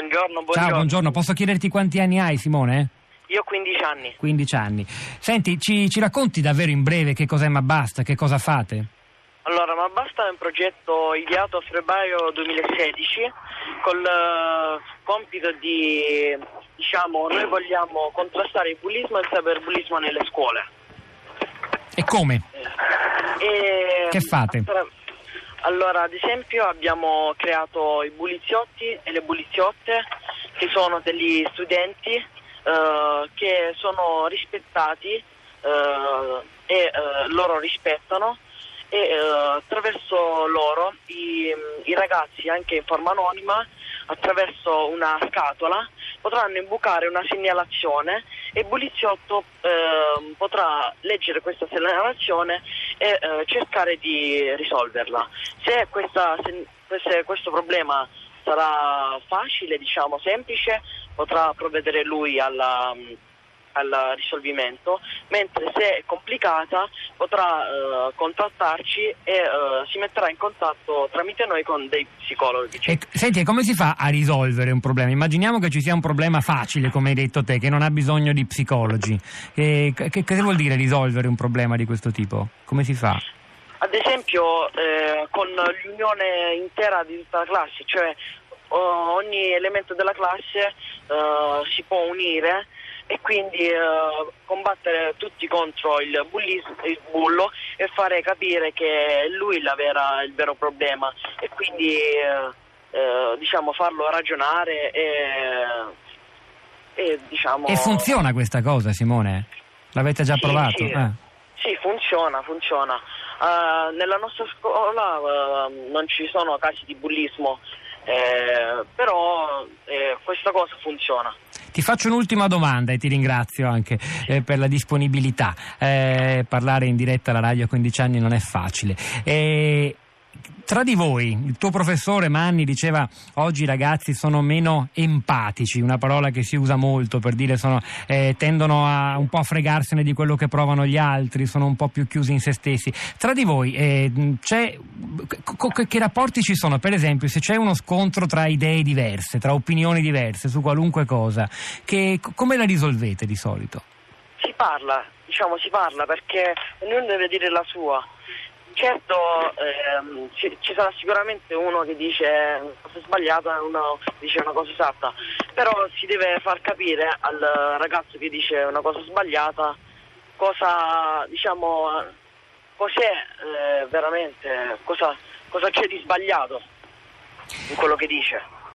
Buongiorno, buongiorno. Ciao, buongiorno. Posso chiederti quanti anni hai, Simone? Io ho 15 anni. 15 anni. Senti, ci, ci racconti davvero in breve che cos'è Ma Basta, che cosa fate? Allora, Ma Basta è un progetto ideato a febbraio 2016 col uh, compito di, diciamo, noi vogliamo contrastare il bullismo e il cyberbullismo nelle scuole. E come? E, che fate? Allora, ad esempio abbiamo creato i buliziotti e le buliziotte che sono degli studenti uh, che sono rispettati uh, e uh, loro rispettano e attraverso loro i, i, ragazzi anche in forma anonima attraverso una scatola potranno imbucare una segnalazione e il poliziotto eh, potrà leggere questa segnalazione e eh, cercare di risolverla. Se, questa, se questo problema sarà facile, diciamo semplice, potrà provvedere lui alla al risolvimento, mentre se è complicata potrà eh, contattarci e eh, si metterà in contatto tramite noi con dei psicologi. E, senti, come si fa a risolvere un problema? Immaginiamo che ci sia un problema facile, come hai detto te, che non ha bisogno di psicologi. E, che, cosa vuol dire risolvere un problema di questo tipo? Come si fa? Ad esempio eh, con l'unione intera di tutta la classe, cioè ogni elemento della classe uh, si può unire e quindi uh, combattere tutti contro il, bullismo, il bullo e fare capire che è lui vera, il vero problema e quindi uh, diciamo farlo ragionare e, e, diciamo... E funziona questa cosa Simone? L'avete già sì, provato? Sì. Eh. sì, funziona, funziona. Uh, nella nostra scuola uh, non ci sono casi di bullismo, eh, però eh, questa cosa funziona. Ti faccio un'ultima domanda e ti ringrazio anche eh, per la disponibilità. Eh, parlare in diretta alla radio a 15 anni non è facile. Eh, tra di voi, il tuo professore Manni diceva oggi i ragazzi sono meno empatici, una parola che si usa molto per dire sono, eh, tendono a, un po' a fregarsene di quello che provano gli altri, sono un po' più chiusi in se stessi. Tra di voi, eh, che rapporti ci sono? Per esempio, se c'è uno scontro tra idee diverse, tra opinioni diverse su qualunque cosa, che, come la risolvete di solito? Si parla, diciamo si parla perché ognuno deve dire la sua Certo, ehm, ci, ci, sarà sicuramente uno che dice una cosa sbagliata e uno dice una cosa esatta, però si deve far capire al ragazzo che dice una cosa sbagliata cosa, diciamo, cos'è eh, veramente, cosa, cosa c'è di sbagliato in quello che dice.